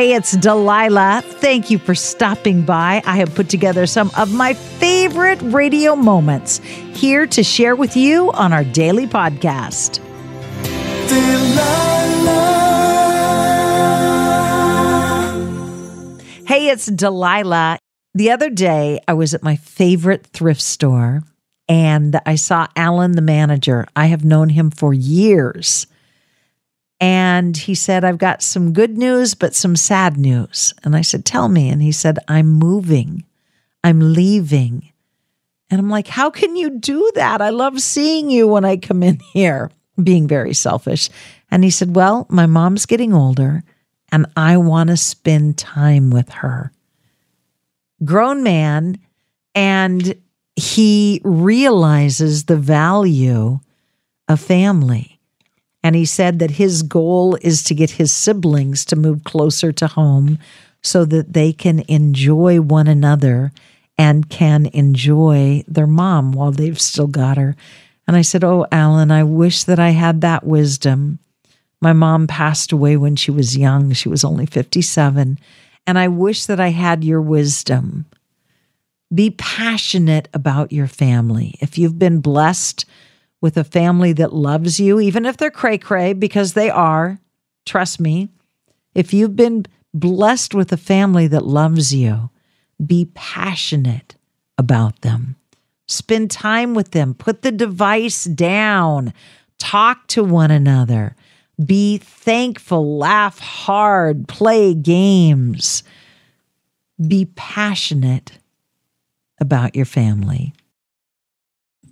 Hey, it's Delilah. Thank you for stopping by. I have put together some of my favorite radio moments here to share with you on our daily podcast. Hey, it's Delilah. The other day, I was at my favorite thrift store and I saw Alan, the manager. I have known him for years. And he said, I've got some good news, but some sad news. And I said, Tell me. And he said, I'm moving, I'm leaving. And I'm like, How can you do that? I love seeing you when I come in here, being very selfish. And he said, Well, my mom's getting older and I want to spend time with her. Grown man, and he realizes the value of family. And he said that his goal is to get his siblings to move closer to home so that they can enjoy one another and can enjoy their mom while they've still got her. And I said, Oh, Alan, I wish that I had that wisdom. My mom passed away when she was young. She was only 57. And I wish that I had your wisdom. Be passionate about your family. If you've been blessed with a family that loves you, even if they're cray cray, because they are, trust me, if you've been blessed with a family that loves you, be passionate about them. Spend time with them. Put the device down. Talk to one another. Be thankful, laugh hard, play games. Be passionate about your family.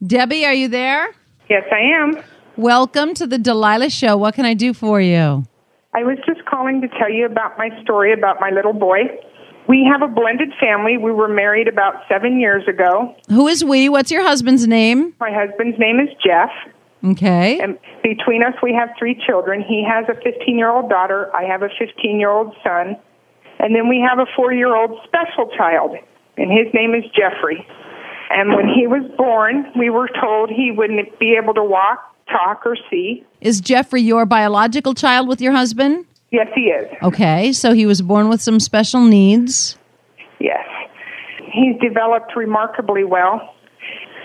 Debbie, are you there? Yes, I am. Welcome to the Delilah Show. What can I do for you? I was just calling to tell you about my story about my little boy. We have a blended family. We were married about seven years ago. Who is we? What's your husband's name? My husband's name is Jeff. Okay. And between us, we have three children. He has a 15 year old daughter. I have a 15 year old son. And then we have a four year old special child, and his name is Jeffrey. And when he was born, we were told he wouldn't be able to walk, talk, or see. Is Jeffrey your biological child with your husband? Yes, he is. Okay, so he was born with some special needs. Yes. He's developed remarkably well.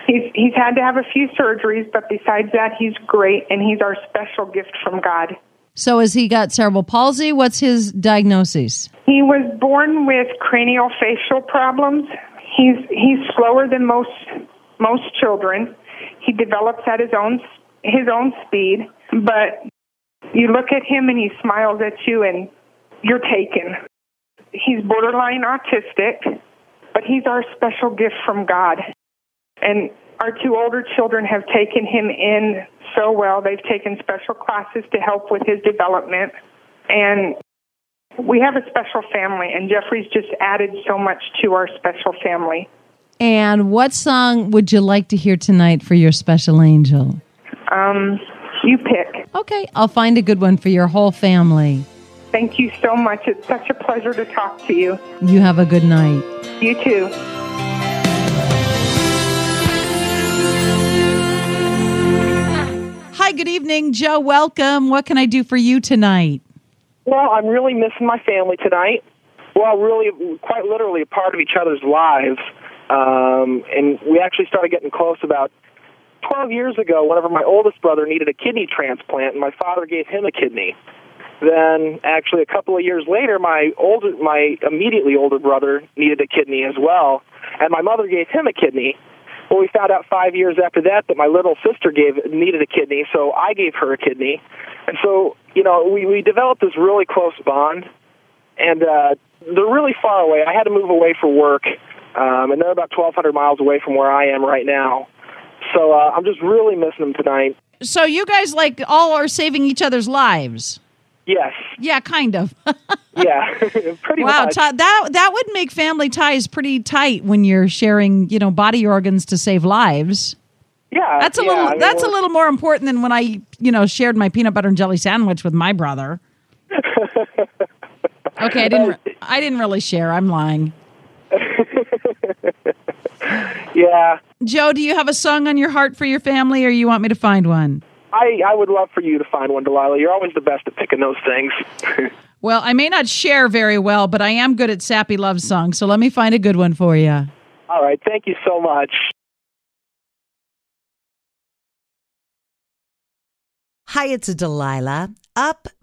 He's he's had to have a few surgeries, but besides that, he's great, and he's our special gift from God. So, has he got cerebral palsy? What's his diagnosis? He was born with cranial facial problems. He's he's slower than most most children. He develops at his own his own speed, but you look at him and he smiles at you and you're taken. He's borderline autistic, but he's our special gift from God. And our two older children have taken him in so well. They've taken special classes to help with his development. And we have a special family, and Jeffrey's just added so much to our special family. And what song would you like to hear tonight for your special angel? Um, you pick. Okay, I'll find a good one for your whole family. Thank you so much. It's such a pleasure to talk to you. You have a good night. You too. Hi, good evening, Joe. Welcome. What can I do for you tonight? Well, I'm really missing my family tonight. Well, really, quite literally a part of each other's lives. Um, and we actually started getting close about 12 years ago whenever my oldest brother needed a kidney transplant, and my father gave him a kidney. Then, actually, a couple of years later, my older, my immediately older brother needed a kidney as well, and my mother gave him a kidney. Well, we found out five years after that that my little sister gave needed a kidney, so I gave her a kidney, and so you know we we developed this really close bond, and uh, they're really far away. I had to move away for work, um, and they're about 1,200 miles away from where I am right now. So uh, I'm just really missing them tonight. So you guys like all are saving each other's lives. Yes. Yeah, kind of. yeah, pretty wow, much. t- that that would make family ties pretty tight when you're sharing, you know, body organs to save lives. yeah, That's a yeah, little I mean, that's a little more important than when I, you know, shared my peanut butter and jelly sandwich with my brother. Okay, I didn't I didn't really share. I'm lying. Yeah, Joe, do you have a song on your heart for your family or you want me to find one? I I would love for you to find one, Delilah. You're always the best at picking those things. Well, I may not share very well, but I am good at sappy love songs. So let me find a good one for you. All right. Thank you so much. Hi, it's Delilah. Up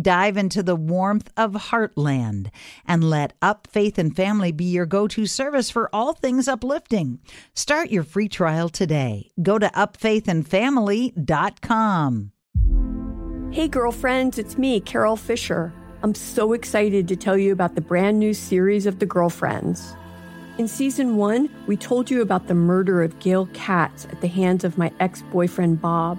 Dive into the warmth of Heartland and let Up Faith and Family be your go to service for all things uplifting. Start your free trial today. Go to upfaithandfamily.com. Hey, girlfriends, it's me, Carol Fisher. I'm so excited to tell you about the brand new series of The Girlfriends. In season one, we told you about the murder of Gail Katz at the hands of my ex boyfriend Bob.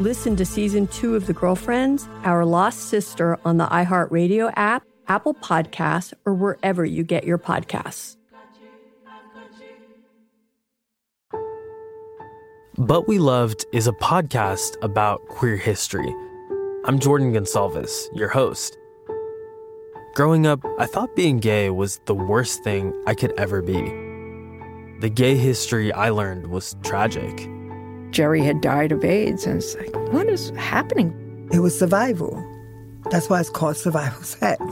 Listen to season two of The Girlfriends, Our Lost Sister on the iHeartRadio app, Apple Podcasts, or wherever you get your podcasts. But We Loved is a podcast about queer history. I'm Jordan Gonsalves, your host. Growing up, I thought being gay was the worst thing I could ever be. The gay history I learned was tragic. Jerry had died of AIDS. And it's like, what is happening? It was survival. That's why it's called survival sex.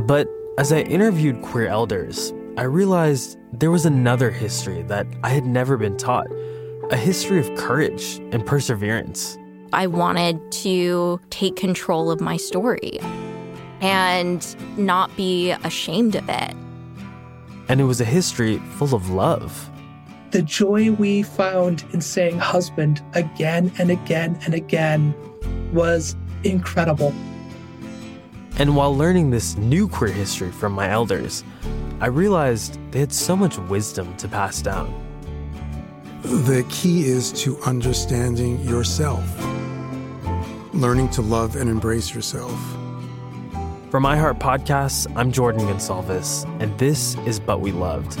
But as I interviewed queer elders, I realized there was another history that I had never been taught a history of courage and perseverance. I wanted to take control of my story and not be ashamed of it. And it was a history full of love the joy we found in saying husband again and again and again was incredible. And while learning this new queer history from my elders, I realized they had so much wisdom to pass down. The key is to understanding yourself, learning to love and embrace yourself. From iHeart Podcasts, I'm Jordan Gonsalves, and this is But We Loved.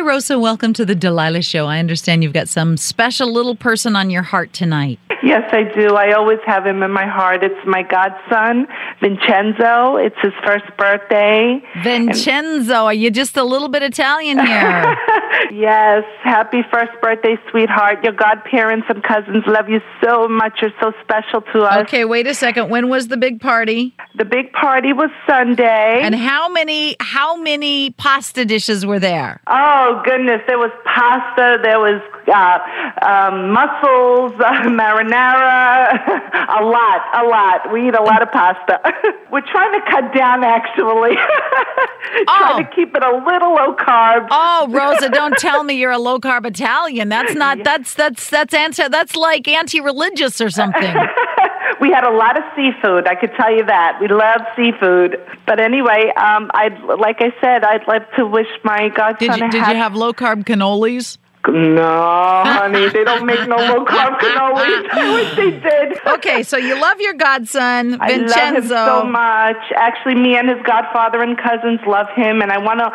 Hi, Rosa. Welcome to the Delilah Show. I understand you've got some special little person on your heart tonight. Yes, I do. I always have him in my heart. It's my godson, Vincenzo. It's his first birthday. Vincenzo, are you just a little bit Italian here? yes. Happy first birthday, sweetheart. Your godparents and cousins love you so much. You're so special to us. Okay, wait a second. When was the big party? The big party was Sunday. And how many how many pasta dishes were there? Oh goodness, there was pasta, there was uh, um, mussels, uh, marinara, a lot, a lot. We eat a lot of pasta. We're trying to cut down, actually. trying to oh. keep it a little low carb. Oh, Rosa, don't tell me you're a low carb Italian. That's not. That's that's that's anti. That's like anti-religious or something. we had a lot of seafood. I could tell you that. We love seafood. But anyway, um, I'd like I said, I'd like to wish my godson. Did you, did you have low carb cannolis? No, honey, they don't make no low carb cannolis. I wish they did. Okay, so you love your godson, Vincenzo. I love him so much. Actually, me and his godfather and cousins love him, and I want to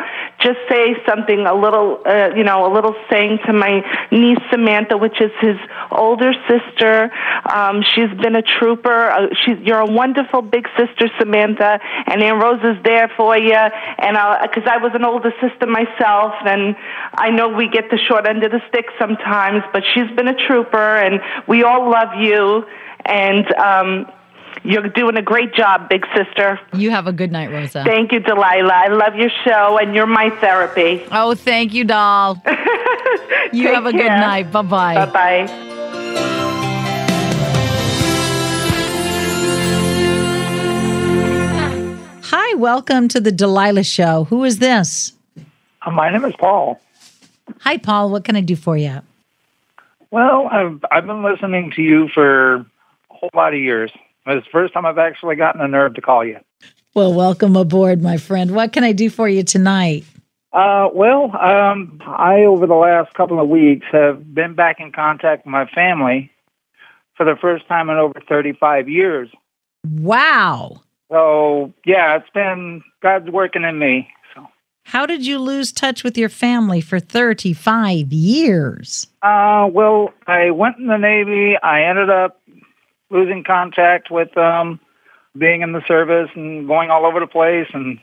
just say something, a little, uh, you know, a little saying to my niece Samantha, which is his older sister. Um, she's been a trooper. Uh, she's you're a wonderful big sister, Samantha, and Aunt Rose is there for you. And because I was an older sister myself, and I know we get the short end of the stick sometimes, but she's been a trooper, and we all love you. And um, you're doing a great job, big sister. You have a good night, Rosa. Thank you, Delilah. I love your show, and you're my therapy. Oh, thank you, doll. you have a good night. Bye bye. Bye bye. Hi, welcome to the Delilah Show. Who is this? Uh, My name is Paul. Hi, Paul. What can I do for you? Well, I've I've been listening to you for a whole lot of years. It's the first time I've actually gotten the nerve to call you. Well, welcome aboard, my friend. What can I do for you tonight? Uh, well, um, I over the last couple of weeks have been back in contact with my family for the first time in over 35 years. Wow. So yeah, it's been God's working in me. So, How did you lose touch with your family for 35 years? Uh, well, I went in the Navy. I ended up losing contact with them, being in the service and going all over the place. And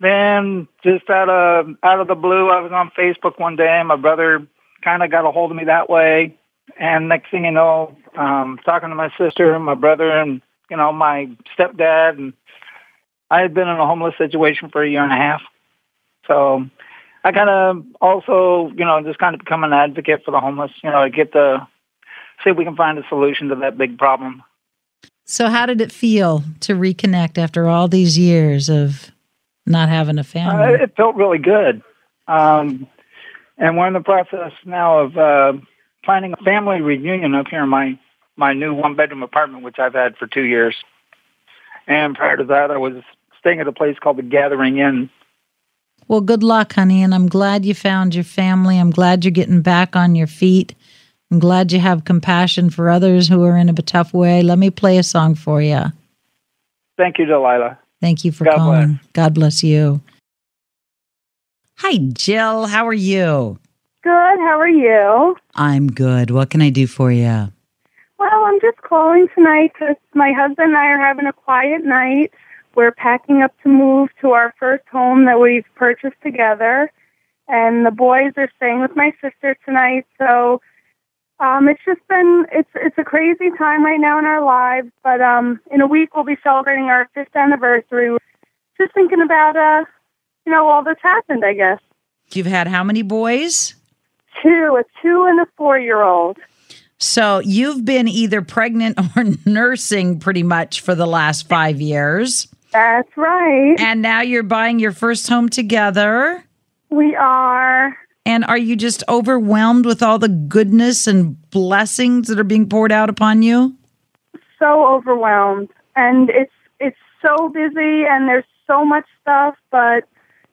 then just out of out of the blue, I was on Facebook one day. and My brother kind of got a hold of me that way. And next thing you know, um, talking to my sister and my brother and you know my stepdad, and I had been in a homeless situation for a year and a half. So I kind of also, you know, just kind of become an advocate for the homeless, you know, to get the, see if we can find a solution to that big problem. So, how did it feel to reconnect after all these years of not having a Uh, family? it felt really good. Um, and we're in the process now of uh, planning a family reunion up here in my, my new one bedroom apartment, which I've had for two years. And prior to that, I was staying at a place called the Gathering Inn. Well, good luck, honey. And I'm glad you found your family. I'm glad you're getting back on your feet. I'm glad you have compassion for others who are in a tough way. Let me play a song for you. Thank you, Delilah. Thank you for God calling. God bless you. Hi, Jill. How are you? Good. How are you? I'm good. What can I do for you? Well, I'm just calling tonight because my husband and I are having a quiet night. We're packing up to move to our first home that we've purchased together, and the boys are staying with my sister tonight. So, um, it's just been it's it's a crazy time right now in our lives. But um, in a week we'll be celebrating our fifth anniversary. Just thinking about uh, you know, all that's happened. I guess You've had how many boys? two, a two and a four year old. So you've been either pregnant or nursing pretty much for the last five years. That's right. And now you're buying your first home together. We are. And are you just overwhelmed with all the goodness and blessings that are being poured out upon you? so overwhelmed. And it's it's so busy and there's so much stuff but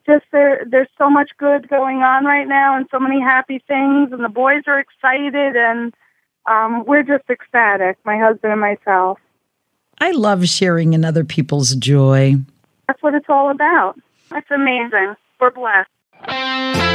just there there's so much good going on right now and so many happy things and the boys are excited and um we're just ecstatic my husband and myself. I love sharing in other people's joy. that's what it's all about. That's amazing. We're blessed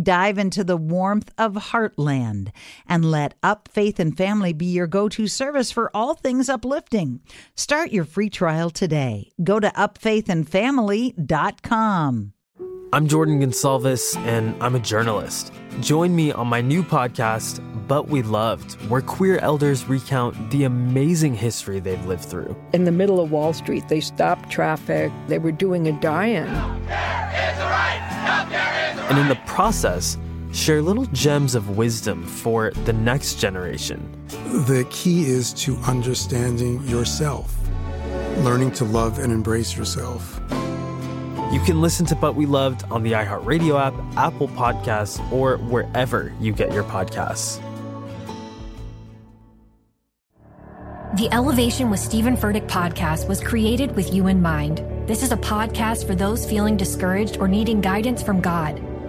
Dive into the warmth of Heartland and let Up Faith and Family be your go to service for all things uplifting. Start your free trial today. Go to upfaithandfamily.com. I'm Jordan Gonsalves, and I'm a journalist. Join me on my new podcast, But We Loved, where queer elders recount the amazing history they've lived through. In the middle of Wall Street, they stopped traffic. They were doing a die in. And in the process, share little gems of wisdom for the next generation. The key is to understanding yourself, learning to love and embrace yourself. You can listen to But We Loved on the iHeartRadio app, Apple Podcasts, or wherever you get your podcasts. The Elevation with Steven Furtick podcast was created with you in mind. This is a podcast for those feeling discouraged or needing guidance from God.